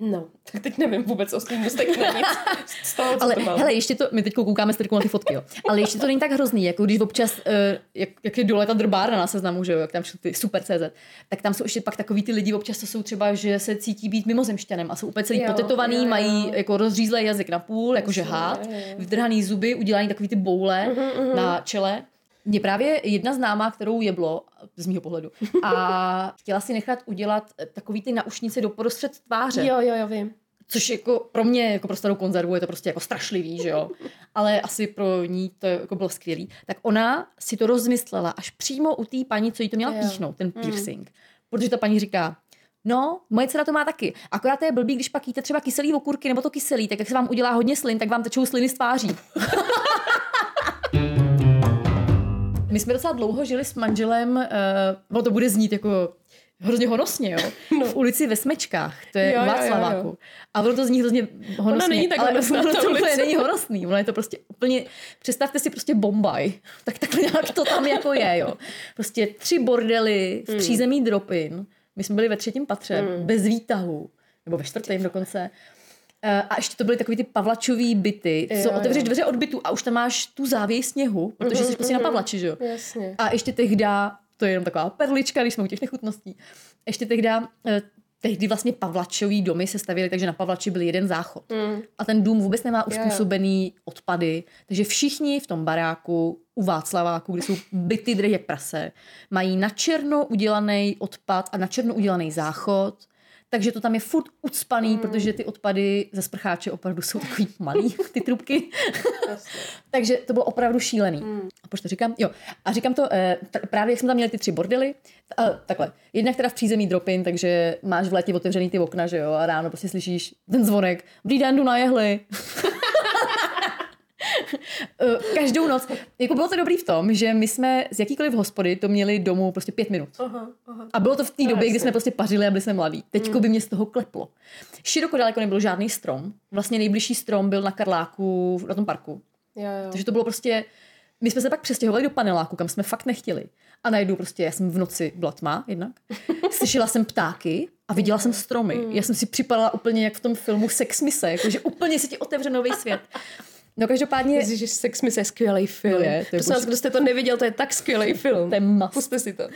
No, tak teď nevím vůbec o svým mostek na nic toho, co Ale to mám. hele, ještě to, my teď koukáme s na ty fotky, jo. Ale ještě to není tak hrozný, jako když občas, uh, jak, jak je dole ta drbárna na seznamu, že jo, jak tam ty super CZ, tak tam jsou ještě pak takový ty lidi, občas to jsou třeba, že se cítí být mimozemšťanem a jsou úplně celý Jo, potetovaný, jo, jo. mají jako rozřízlej jazyk na půl, jakože hád, vytrhaný zuby, udělaný takový ty boule na čele. Mě právě jedna známá, kterou jeblo, z mýho pohledu, a (laughs) chtěla si nechat udělat eh, takový ty naušnice do prostřed tváře. Jo, jo, jo, vím. Což jako pro mě, jako pro starou konzervu, je to prostě jako strašlivý, že jo. Ale asi pro ní to jako bylo skvělý. Tak ona si to rozmyslela až přímo u té paní, co jí to měla Jo. píchnout, ten piercing. Protože ta paní říká, No, moje dcera to má taky. Akorát to je blbý, když pak jíte třeba kyselý okurky nebo to kyselý, tak jak se vám udělá hodně slin, tak vám tečou sliny z tváří. (laughs) My jsme docela dlouho žili s manželem, uh, to bude znít jako hrozně honosně, jo, no. v ulici ve Smečkách, to je Jo, jo, jo, jo, Václaváku. jo. A ono to zní hrozně honosně. není tak ale honosná ono to úplně není honosný, ono je to prostě úplně, představte si prostě Bombaj, tak takhle nějak to tam jako je, jo. Prostě tři bordely Hmm. v přízemí Dropin, my jsme byli ve třetím patře, bez výtahu, nebo ve čtvrtém dokonce, A ještě to byly takový ty pavlačový byty, co Jo, jo. otevřeš dveře od bytu a už tam máš tu závěj sněhu, protože jsi prostě na pavlači, že jo. Jasně. A ještě tehda, to je jenom taková perlička, když jsme u těch nechutností, ještě tehda, eh, tehdy vlastně Pavlačový domy se stavěly, takže na Pavlači byl jeden záchod. Mm. A ten dům vůbec nemá uspůsobený odpady, takže všichni v tom baráku u Václaváku, kde jsou byty drhy jak prase, mají na černo udělaný odpad a na černo udělaný záchod, takže to tam je furt ucpaný, mm. protože ty odpady ze sprcháče opravdu jsou takový malý, (laughs) ty trubky. (laughs) Takže to bylo opravdu šílený. Mm. A proč to říkám? Jo. A říkám to eh, t- právě, jak jsme tam měli ty tři bordely, a, takhle. Jednak teda v přízemí dropin, takže máš v létě otevřený ty okna, že jo, a ráno prostě slyšíš ten zvonek. Dobrý den, jdu na jehly. (laughs) (laughs) Eh, Každou noc. Jako bylo to dobrý v tom, že my jsme z jakýkoliv hospody to měli domů prostě pět minut. Aha, aha. A bylo to v té No, době, kdy jsme prostě pařili a byli jsme mladí. Teďko by mě z toho kleplo. Široko daleko nebyl žádný strom. Vlastně nejbližší strom byl na Karláku, na tom parku. Jo, jo. Takže to bylo prostě... My jsme se pak přestěhovali do paneláku, kam jsme fakt nechtěli. A najednou prostě, já jsem v noci byla tma jednak, (laughs) slyšela jsem ptáky a viděla jsem stromy. Já jsem si připadala úplně jak v tom filmu Sex Mise, jakože úplně se ti otevře nový svět. No každopádně... Ježiš, Sex Miss je skvělý film. To je, to je Prosím vás, kdo jste to neviděl, to je tak skvělý film. To je must. Puste si to.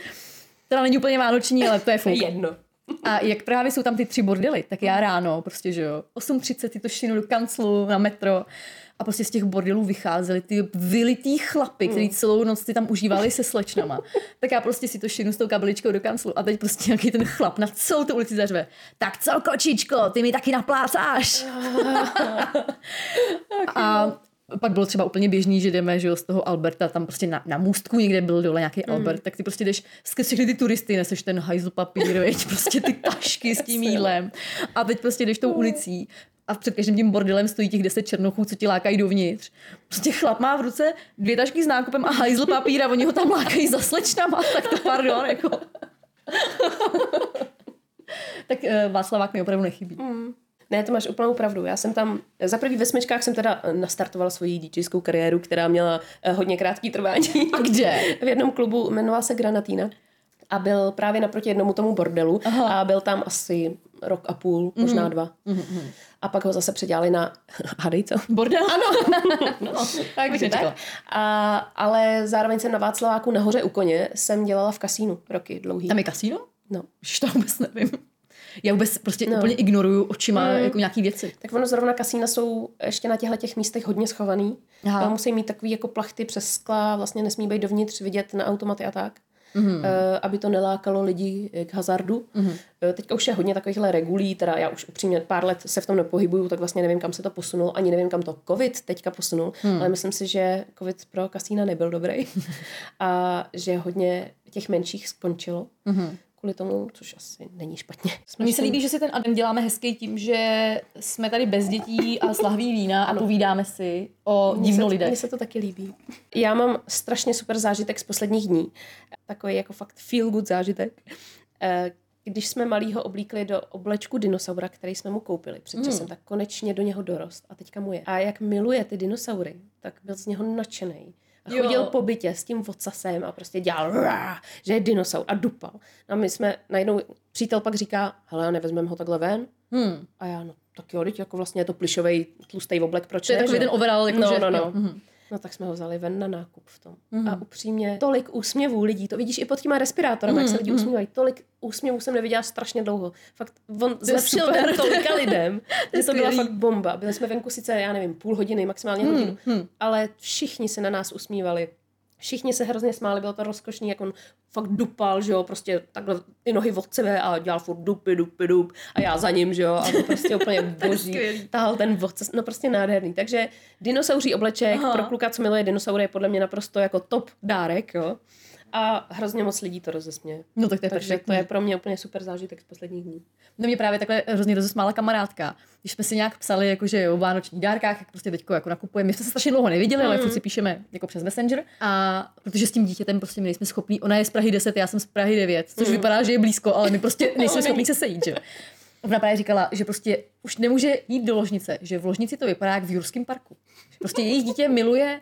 Teda není úplně vánoční, ale to je fuk. (laughs) jedno. A jak právě jsou tam ty tři bordely, tak já ráno prostě, že jo, 8.30 ty to šinu do kanclu na metro a prostě z těch bordelů vycházeli ty vylitý chlapy, který celou noc si tam užívali se slečnama. (laughs) Tak já prostě si to šinu s tou kabeličkou do kanclu a teď prostě nějaký ten chlap na celou tu ulici zařve. Tak co, kočičko, ty mi taky naplácáš. (laughs) a pak bylo třeba úplně běžný, že jdeme že jo, z toho Alberta, tam prostě na, na můstku někde byl dole nějaký mm. Albert, tak ty prostě jdeš skrz všechny ty turisty, neseš ten hajzl papír, (laughs) veď, prostě ty tašky s tím jídlem a teď prostě jdeš tou ulicí a před každým tím bordelem stojí těch deset černochů, co ti lákají dovnitř. Prostě chlap má v ruce dvě tašky s nákupem a hajzl papír a oni ho tam lákají za slečnama, (laughs) tak to pardon, jako. (laughs) tak uh, Václavák mi opravdu nechybí. Mm. Ne, to máš úplnou pravdu. Já jsem tam, za prvý ve smečkách jsem teda nastartovala svoji DJskou kariéru, která měla eh, hodně krátký trvání. A kde? (laughs) v jednom klubu, jmenoval se Granatina a byl právě naproti jednomu tomu bordelu Aha. a byl tam asi rok a půl, možná dva. Mm-hmm. A pak ho zase předělali na, (laughs) hadej co? Bordel? Ano. (laughs) no, (laughs) takže tak. A, ale zároveň jsem na Václaváku nahoře u koně jsem dělala v kasínu roky dlouhý. Tam je kasíno? No. Už to vůbec nevím. Já vůbec prostě no. úplně ignoruju očima mm. jako nějaký věci. Tak ono zrovna kasína jsou ještě na těchto těch místech hodně schovaný. Aha. musí mít takový jako plachty přes skla, vlastně nesmí být dovnitř vidět na automaty a tak. Mm-hmm. Uh, aby to nelákalo lidi k hazardu. Mm-hmm. Uh, teďka už je hodně takovýchhle regulí, teda já už upřímně pár let se v tom nepohybuju, tak vlastně nevím, kam se to posunulo, ani nevím, kam to covid teďka posunul, mm. ale myslím si, že covid pro kasína nebyl dobrý (laughs) a že hodně těch menších skončilo. Mm-hmm kvůli tomu, což asi není špatně. (laughs) Mně se líbí, že si ten advent děláme hezký tím, že jsme tady bez dětí a s lahví vína a povídáme si o divno lidech. Mně se to taky líbí. Já mám strašně super zážitek z posledních dní. Takový jako fakt feel good zážitek. Eh, když jsme malýho oblíkli do oblečku dinosaura, který jsme mu koupili před hmm. časem, mm. tak konečně do něho dorost a teďka mu je. A jak miluje ty dinosaury, tak byl z něho nadšený. Chodil jo. po bytě s tím vocasem a prostě dělal, že je dinosaur a dupal. No a my jsme, najednou přítel pak říká, hele, nevezmeme ho takhle ven? Hmm. A já, no tak jo, teď jako vlastně je to plišový tlustý oblek, proč to je takový ten overall, jako no, že, no, no. Mm-hmm. No tak jsme ho vzali ven na nákup v tom. Mm. A upřímně, tolik úsměvů lidí, to vidíš i pod těma respirátorem, mm. jak se lidi mm. usmívají. Tolik úsměvů jsem neviděla strašně dlouho. Fakt, on zlepšil den tolika lidem, že (laughs) to byla fakt bomba. Byli jsme venku sice, já nevím, půl hodiny, maximálně mm. hodinu, mm. ale všichni se na nás usmívali. Všichni se hrozně smáli, bylo to rozkošný, jak on fakt dupal, že jo, prostě takhle ty nohy od sebe a dělal furt dupy, dupy, dup a já za ním, že jo, a to prostě úplně (laughs) boží. Tahal ten vodce, no prostě nádherný. Takže dinosauří obleček Aha. pro kluka, co miluje dinosaury, je podle mě naprosto jako top dárek, jo. A hrozně moc lidí to rozesměje. No tak to je Takže to je pro mě úplně super zážitek z posledních dní. No mě právě takhle hrozně rozesmála kamarádka. Když jsme si nějak psali, jakože o vánočních dárkách, jak prostě teďko jako nakupujeme. My jsme se strašně dlouho neviděli, mm. ale furt si píšeme jako přes Messenger. A protože s tím dítětem prostě my nejsme schopní, ona je z Prahy 10, já jsem z Prahy 9, což mm. vypadá, že je blízko, ale my prostě (laughs) nejsme schopní se sejít, že? Ona právě říkala, že prostě už nemůže jít do ložnice, že v ložnici to vypadá jak v Jurském parku. Že prostě jejich dítě miluje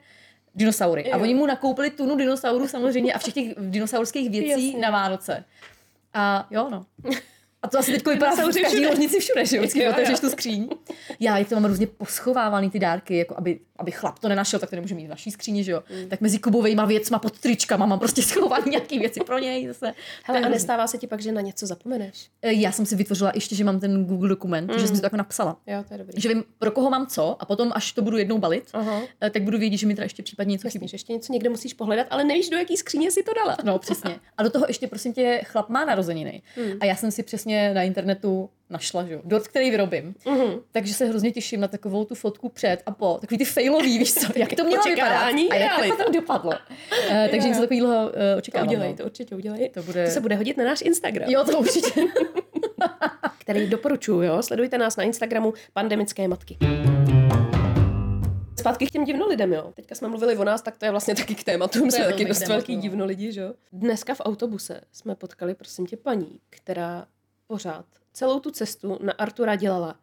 dinosaury. A oni mu nakoupili tunu dinosaurů samozřejmě a všech těch dinosaurských věcí Jasně. na Vánoce. A jo, no. (laughs) A to asi teď vypadá v každý ložnici všude, že vždycky otevřeš tu skříň. Já, jak to mám různě poschovávaný ty dárky, jako aby, aby chlap to nenašel, tak to nemůže mít v naší skříni, že jo. Mm. Tak mezi kubovejma věcma pod tričkama mám prostě schovaný nějaký věci pro něj zase. Hele, a nestává se ti pak, že na něco zapomeneš? E, já jsem si vytvořila ještě, že mám ten Google dokument, mm. že jsem si to jako napsala. Jo, to je dobrý. Že vím, pro koho mám co a potom, až to budu jednou balit, uh-huh. tak budu vědět, že mi teda ještě případně něco chybí. Že ještě něco někde musíš pohledat, ale nevíš, do jaký skříně si to dala. No, přesně. A do toho ještě, prosím tě, chlap má narozeniny. Mm. A já jsem si přesně na internetu tu našla, že jo, dort, který vyrobím. Mm-hmm. Takže se hrozně těším na takovou tu fotku před a po, takový ty failový, víš co, jak to mělo vypadat a jak to tam dopadlo. uh, takže něco takového uh, očekávám. To udělej, no. to určitě udělej. To, bude... to se bude hodit na náš Instagram. Jo, to určitě. (laughs) (laughs) který doporučuju, jo, sledujte nás na Instagramu Pandemické matky. Zpátky k těm divno lidem, jo. Teďka jsme mluvili o nás, tak to je vlastně taky k tématu. Jsme taky dost velký no. divno lidi, že jo. Dneska v autobuse jsme potkali, prosím tě, paní, která pořád celou tu cestu na Artura dělala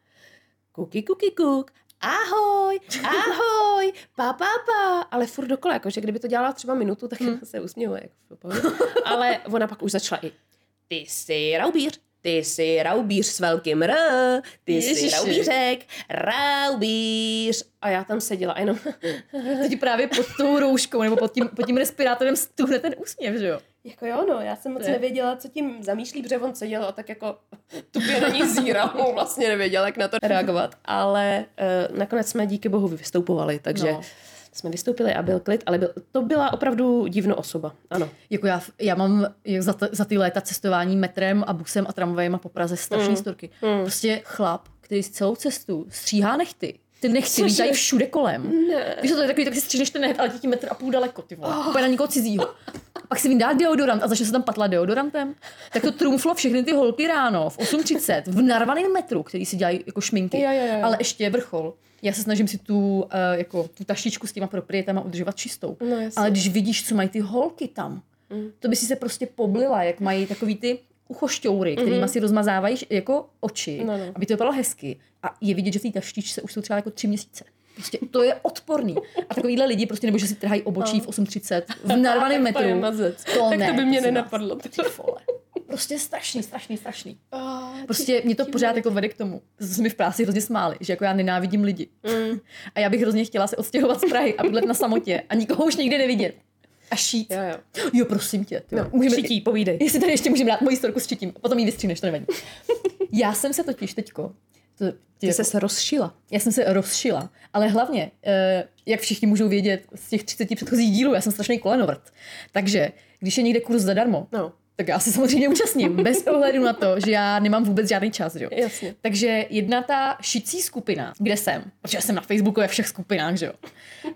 kuky, kuky, kuk, ahoj, ahoj, pa, pa, pa, ale furt dokola, jakože kdyby to dělala třeba minutu, tak hmm. (laughs) se usměvuje. Jako ale ona pak už začala i, ty jsi raubíř, ty jsi raubíř s velkým R, ty Ježiši. jsi raubířek, raubíř. A já tam seděla a jenom... (laughs) Teď právě pod tou rouškou nebo pod tím, pod tím respirátorem stuhne ten úsměv, že jo? Jako jo, no, já jsem moc je- nevěděla, co tím zamýšlí, protože on seděl a tak jako tupě na ní zíral, vlastně nevěděl, jak na to reagovat. Ale uh, nakonec jsme díky bohu vystupovali, takže No. Jsme vystoupili a byl klid, ale byl, to byla opravdu divno osoba, ano. Jako já, já mám jak za, t- za ty léta cestování metrem a busem a tramvajem po Praze strašný mm. storky. Mm. Prostě chlap, který celou cestu stříhá nechty. Ty nechty Cože? lítají všude kolem. Ne. Víš, to je takový, tak si stříhneš ten necht, ale ti metr a půl daleko, ty vole. Oh. Na někoho cizího. Pak si vydá deodorant a začne se tam patlat deodorantem. Tak to trumflo všechny ty holky ráno v 8.30 v narvaném metru, který si dělají jako šminky. Jo, jo, jo, jo. Ale ještě vrchol. Já se snažím si tu, uh, jako, tu taštičku s těma proprietama udržovat čistou. No. Ale když vidíš, co mají ty holky tam, mm. to by si se prostě poblila, jak mají takový ty uchošťoury, kterými mm-hmm. si rozmazávají jako oči, No, no. aby to vypadalo hezky. A je vidět, že v té taštičce už jsou třeba jako tři měsíce. Prostě to je odporný. A takovýhle lidi prostě nebo že si trhají obočí v 8.30 v narvaném metru. (laughs) To je mazec. To tak ne, to by mě nenapadlo. Prostě strašný, strašný, strašný. Oh, Prostě mě to pořád jako vede k tomu, že se mi v práci hrozně smáli, že jako já nenávidím lidi. Mm. A já bych hrozně chtěla se odstěhovat z Prahy a bydlet na samotě a nikoho už nikdy nevidět. A šít. Jo, jo. Jo, prosím tě. Ty. No, šití, povídej. Jestli tady ještě můžeme dát moji storku s čitím, potom ji vystříneš, to nevadí. (laughs) já jsem se totiž teďko, to, Ty jsi se rozšila. já jsem se rozšila, ale hlavně, eh, jak všichni můžou vědět z těch 30 předchozích dílů, já jsem strašný kolenovrt. Takže, když je někde kurz zadarmo, No. Tak já se samozřejmě účastním, bez ohledu na to, že já nemám vůbec žádný čas. Jo? Jasně. Takže jedna ta šicí skupina, kde jsem, protože jsem na Facebooku ve všech skupinách, že jo, uh,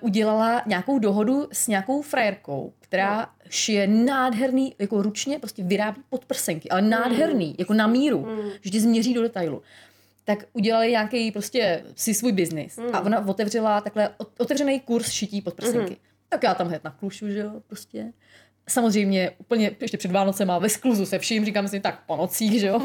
udělala nějakou dohodu s nějakou frajerkou, která šije nádherný, jako ručně, prostě vyrábí podprsenky, ale nádherný, jako na míru, že ti změří do detailu tak udělali nějaký prostě si svůj biznis. A ona otevřela takhle ot- otevřený kurz šití podprsenky. Tak já tam hned naklušu, že jo, prostě. Samozřejmě úplně ještě před Vánocema ve skluzu se vším, říkám si tak po nocích, že jo.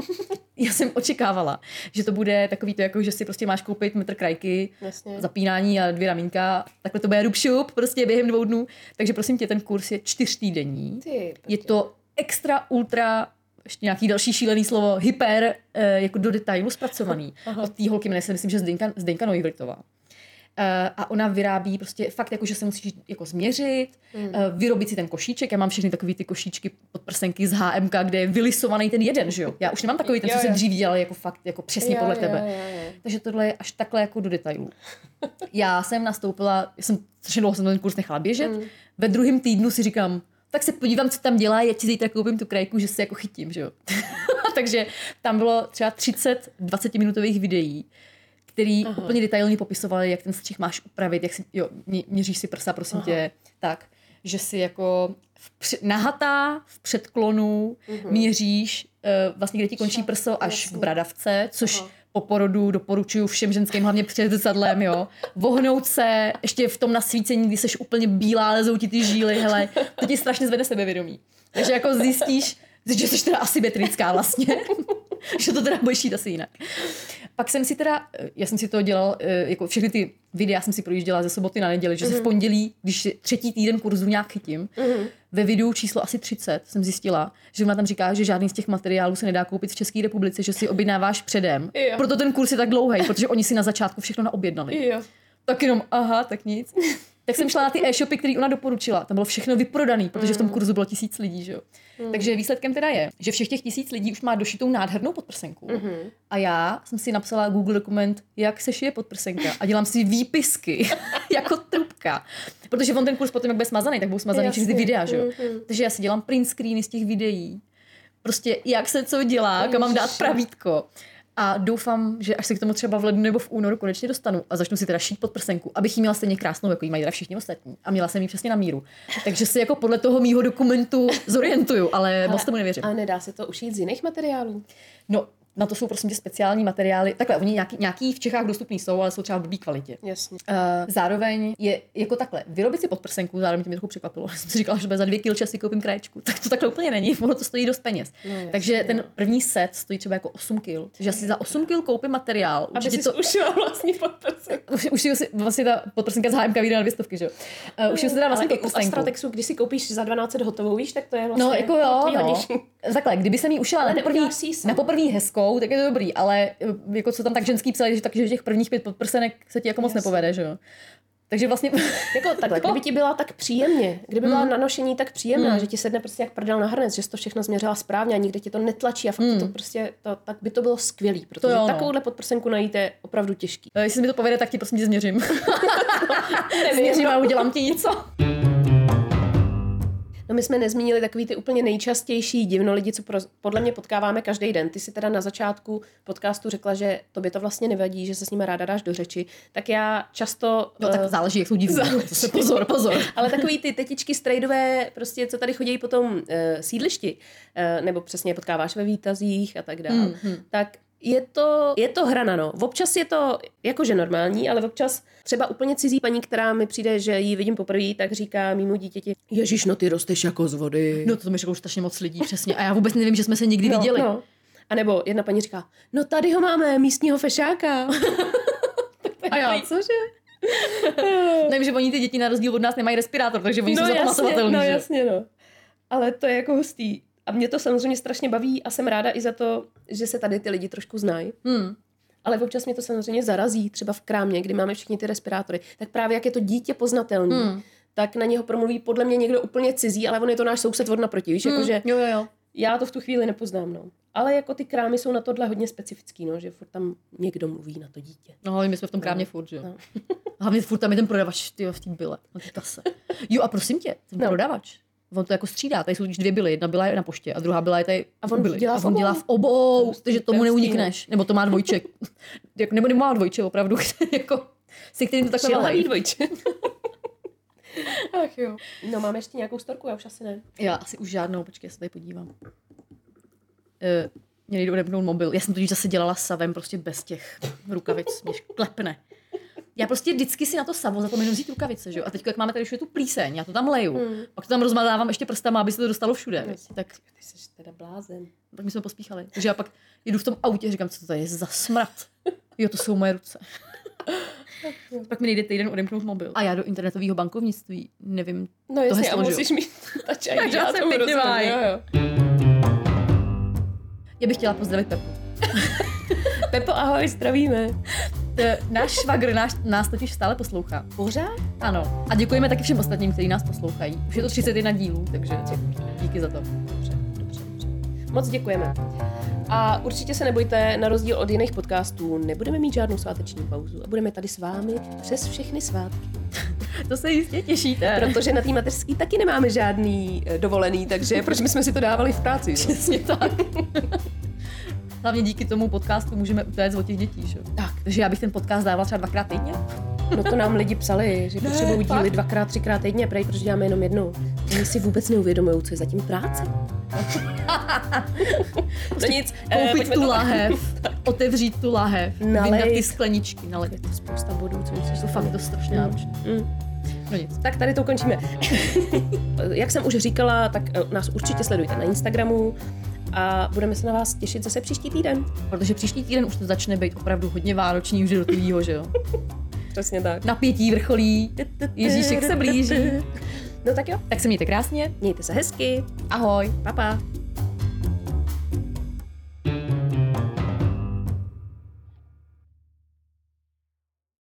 Já jsem očekávala, že to bude takový to, jako že si prostě máš koupit metr krajky, Jasně. zapínání a dvě ramínka, takhle to bude rupšup prostě během dvou dnů. Takže prosím tě, ten kurz je čtyřtýdenní. Ty, Je to extra, ultra, ještě nějaký další šílený slovo, hyper, eh, jako do detailu zpracovaný. Od té holky jmenuje se, myslím, že Zdenka, Zdenka Neuwirtová. Eh, a ona vyrábí prostě fakt jako, že se musíš jako změřit, mm. vyrobit si ten košíček. Já mám všechny takové ty košíčky podprsenky z HMK, kde je vylisovaný ten jeden, že jo? Já už nemám takový ten, co Jo, se jo. dřív dělal jako fakt jako přesně Jo, podle jo, tebe. jo, jo. Takže tohle je až takhle jako do detailů. (laughs) Já jsem nastoupila, já jsem strašně dlouho jsem ten kurz nechala běžet. Mm. Ve druhém týdnu si říkám, tak se podívám, co tam dělá, já ti zítra koupím tu krajku, že se jako chytím, že jo. (laughs) Takže tam bylo třeba 30 20 minutových videí, který Aha. úplně detailně popisovali, jak ten střih máš upravit, jak si, jo, mě- měříš si prsa, prosím Aha. tě, tak, že si jako v při, nahatá v předklonu uh-huh. měříš uh, vlastně, kde ti končí prso až k bradavce, což Aha. po porodu doporučuju všem ženským, hlavně před zrcadlem, jo. Vohnout se ještě v tom nasvícení, kdy jsi úplně bílá, lezou ti ty žíly, hele, to ti strašně zvede sebevědomí. Takže jako zjistíš, že jsi teda asymetrická vlastně, (laughs) že to teda budeš jít asi jinak. Pak jsem si teda, já jsem si to dělal, eh, jako všechny ty videa jsem si projížděla ze soboty na neděli, že se v pondělí, když třetí týden kurzu nějak chytím, ve videu číslo asi 30 jsem zjistila, že ona tam říká, že žádný z těch materiálů se nedá koupit v České republice, že si objednáváš předem. Jo. Proto ten kurz je tak dlouhý, protože oni si na začátku všechno naobjednali. Jo. Tak jenom, aha, tak nic. Tak jsem šla na ty (laughs) e-shopy, které ona doporučila. Tam bylo všechno vyprodaný, protože v tom kurzu bylo tisíc lidí, že jo. Takže výsledkem teda je, že všech těch tisíc lidí už má došitou nádhernou podprsenku. A já jsem si napsala Google dokument, jak se šije podprsenka a dělám si výpisky (laughs) jako trubka. Protože on ten kurz potom, jak bude smazaný, tak budou smazaný všechny ty videa, že jo. Takže já si dělám print screeny z těch videí. Prostě jak se co dělá, kam mám dát pravítko. A doufám, že až se k tomu třeba v lednu nebo v únoru konečně dostanu a začnu si teda šít podprsenku, abych ji měla stejně krásnou, jako ji mají teda všichni ostatní. A měla jsem ji přesně na míru. Takže se jako podle toho mýho dokumentu zorientuju, ale moc tomu nevěřím. A nedá se to ušít z jiných materiálů? No, na to jsou prosím tě speciální materiály. Takhle, oni nějaký, nějaký v Čechách dostupný jsou, ale jsou třeba v blbý kvalitě. Jasně. Uh, zároveň je jako takhle, vyrobit si podprsenku, zároveň to mě trochu překvapilo. (laughs) Já jsem si říkala, že za dvě kilče si koupím kraječku. Tak to takhle úplně není, ono to stojí dost peněz. No, jasně, Takže ten první set stojí třeba jako 8 kil. Takže já si za 8 kil koupím materiál. Aby jsi to... ušila vlastní podprsenku. (laughs) už, už si vlastně ta podprsenka z HMK vyjde na dvě stovky, že jo? Uh, už si teda vlastně u podprsenku. Astratexu, když si koupíš za 12 hotovou, víš, tak to je vlastně No, jako jo, no. Takhle, kdyby jsem ji ušila Ale na poprvý, si na poprvý hezkou, tak je to dobrý, ale eh, jako co tam tak ženský psali, že taky, že těch prvních pět podprsenek se ti jako moc Jasně. nepovede, že jo. Takže vlastně... (laughs) Jako takhle, kdyby ti byla tak příjemně, kdyby byla na nošení tak příjemná, že ti sedne prostě jak prdel na hrnec, že jsi to všechno změřila správně a nikde ti to netlačí a fakt to prostě, to, tak by to bylo skvělý, protože jo, no. takovouhle podprsenku najít je opravdu těžký. Eh, Jestli mi to povede, tak ti prosím tě změřím. (laughs) Změřím a udělám ti něco. No my jsme nezmínili takový ty úplně nejčastější divno lidi, co pro, podle mě potkáváme každý den. Ty si teda na začátku podcastu řekla, že to by to vlastně nevadí, že se s nimi ráda dáš do řeči. Tak já často... No tak eh, záleží, jak jsou divní. Záleží. (laughs) Pozor, pozor. (laughs) Ale takový ty tetičky strejdové, prostě, co tady chodí po tom uh, sídlišti, uh, nebo přesně potkáváš ve výtazích a tak dále, Hmm, hmm. tak je to, je to hrana, no. Občas je to jakože normální, ale občas třeba úplně cizí paní, která mi přijde, že ji vidím poprvé, tak říká mýmu dítěti, Ježíš, no ty rosteš jako z vody. No to mi řekl strašně moc lidí, přesně. A já vůbec nevím, že jsme se nikdy viděli. No. A nebo jedna paní říká, no tady ho máme, místního fešáka. (laughs) A já, cože? (laughs) Nevím, že oni ty děti na rozdíl od nás nemají respirátor, takže oni jsou jasně, no že? jasně, no. Ale to je jako hustý. A mě to samozřejmě strašně baví a jsem ráda i za to, že se tady ty lidi trošku znají. Hmm. Ale občas mě to samozřejmě zarazí, třeba v krámě, kdy máme všichni ty respirátory. Tak právě jak je to dítě poznatelný, Hmm. tak na něho promluví podle mě někdo úplně cizí, ale on je to náš soused od naproti. Víš, Hmm. jakože Jo, jo, jo. já to v tu chvíli nepoznám. No. Ale jako ty krámy jsou na tohle hodně specifický, no, že furt tam někdo mluví na to dítě. No, ale my jsme v tom krámě furt, že jo. No. Hlavně furt tam je ten prodavač ty v té byle, na té kase. Jo a prosím tě, ten No. prodavač. On to jako střídá, tady jsou dvě byly, jedna byla je na poště a druhá byla je tady A on byly. dělá a v on obou. dělá v obou, To takže tomu neunikneš. Nebo to má dvojček. (laughs) nebo nemá dvojče opravdu, (laughs) jako, si kterým to takhle valejí. dvojče. (laughs) Ach jo. No máme ještě nějakou storku, já už asi ne. Já asi už žádnou, počkej, já se tady podívám. Uh, mě nejde odepnout mobil. Já jsem totiž zase dělala savem prostě bez těch rukavic. Mě klepne. Já prostě vždycky si na to savo zapomenu vzít rukavice, že jo? A teď, jak máme tady všude tu plíseň, já to tam leju. Hmm. Pak to tam rozmazávám ještě prstama, aby se to dostalo všude. viď? Tak, Ty jsi teda blázen. tak my jsme pospíchali. Takže já pak jedu v tom autě a říkám, co to je za smrad. Jo, to jsou moje ruce. (laughs) pak mi nejde týden odemknout mobil. A já do internetového bankovnictví nevím. No jasně, a musíš mít (laughs) touch (laughs) ID. Takže já jsem. Já bych chtěla pozdravit Pepu. Pepo, ahoj, zdravíme. Eh, Náš švagr náš, nás totiž stále poslouchá. Pořád? Ano. A děkujeme taky všem ostatním, kteří nás poslouchají. Už je to 31 dílů, takže díky za to. Dobře, dobře, dobře. Moc děkujeme. A určitě se nebojte, na rozdíl od jiných podcastů nebudeme mít žádnou sváteční pauzu a budeme tady s vámi přes všechny svátky. (laughs) To se jistě těšíte. Protože na té mateřský taky nemáme žádný eh, dovolený, takže proč my jsme si to dávali v práci? Přesně tak. (laughs) Hlavně díky tomu podcastu můžeme utéct od těch dětí, že? jo? Tak, Takže já bych ten podcast dávala třeba dvakrát týdně. no to nám lidi psali, že potřebují díly dvakrát, třikrát týdně, prej, protože děláme jenom jednou. Oni si vůbec neuvědomují, co je zatím práce. (laughs) no nic, eh, Koupit tu lahev, (laughs) otevřít tu lahev, vyndat ty skleničky, nalejt. Je to spousta bodů, co musíš To fakt je to strašně náročné. Mm. No nic. Tak tady to ukončíme. (laughs) Jak jsem už říkala, tak eh, nás určitě sledujte na Instagramu a budeme se na vás těšit zase příští týden. Protože příští týden už to začne být opravdu hodně vánoční, už je do tvýho, že jo? Přesně tak. Napětí vrcholí, Ježíšek se blíží. No tak jo, Tak se mějte krásně. mějte se hezky. Ahoj. Pa, pa.